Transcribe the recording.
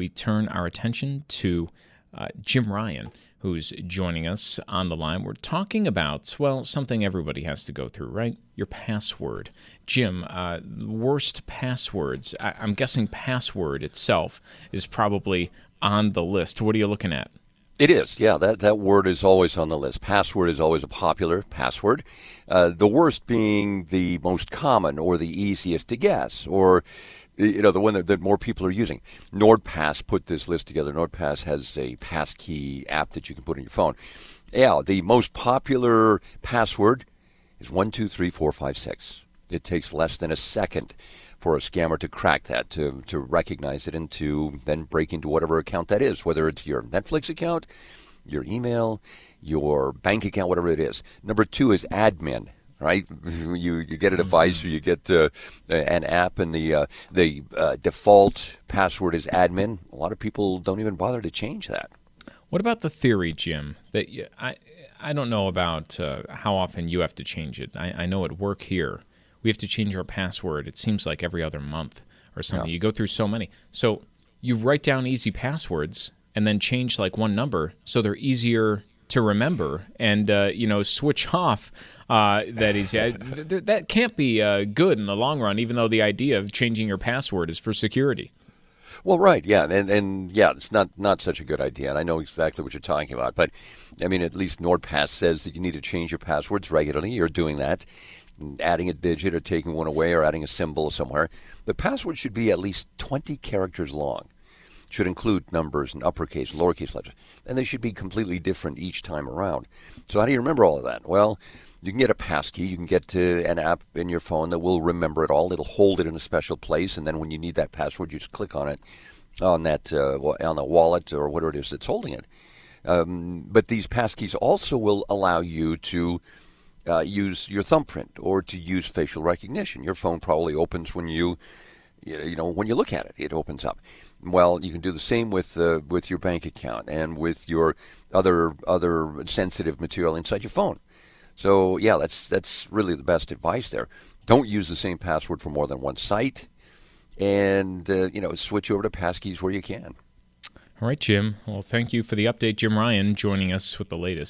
we turn our attention to uh, Jim Ryan, who's joining us on the line. We're talking about, well, something everybody has to go through, right? Your password. Jim, uh, worst passwords. I- I'm guessing password itself is probably on the list. What are you looking at? It is, yeah. That that word is always on the list. Password is always a popular password. Uh, the worst being the most common or the easiest to guess, or you know the one that, that more people are using. NordPass put this list together. NordPass has a passkey app that you can put in your phone. Yeah, the most popular password is one two three four five six. It takes less than a second for a scammer to crack that, to, to recognize it, and to then break into whatever account that is, whether it's your Netflix account, your email, your bank account, whatever it is. Number two is admin. Right, you you get a device or you get uh, an app, and the uh, the uh, default password is admin. A lot of people don't even bother to change that. What about the theory, Jim? That you, I I don't know about uh, how often you have to change it. I, I know at work here we have to change our password. It seems like every other month or something. Yeah. You go through so many. So you write down easy passwords and then change like one number so they're easier to remember and uh, you know switch off uh, that is uh, th- th- that can't be uh, good in the long run even though the idea of changing your password is for security Well, right, yeah, and and yeah, it's not not such a good idea, and I know exactly what you're talking about. But I mean, at least NordPass says that you need to change your passwords regularly. You're doing that, adding a digit or taking one away or adding a symbol somewhere. The password should be at least 20 characters long. Should include numbers and uppercase and lowercase letters, and they should be completely different each time around. So how do you remember all of that? Well. You can get a passkey. You can get an app in your phone that will remember it all. It'll hold it in a special place, and then when you need that password, you just click on it on that uh, on the wallet or whatever it is that's holding it. Um, but these passkeys also will allow you to uh, use your thumbprint or to use facial recognition. Your phone probably opens when you you know when you look at it, it opens up. Well, you can do the same with uh, with your bank account and with your other other sensitive material inside your phone. So yeah, that's that's really the best advice there. Don't use the same password for more than one site, and uh, you know switch over to passkeys where you can. all right jim well thank you for the update jim ryan joining us with the latest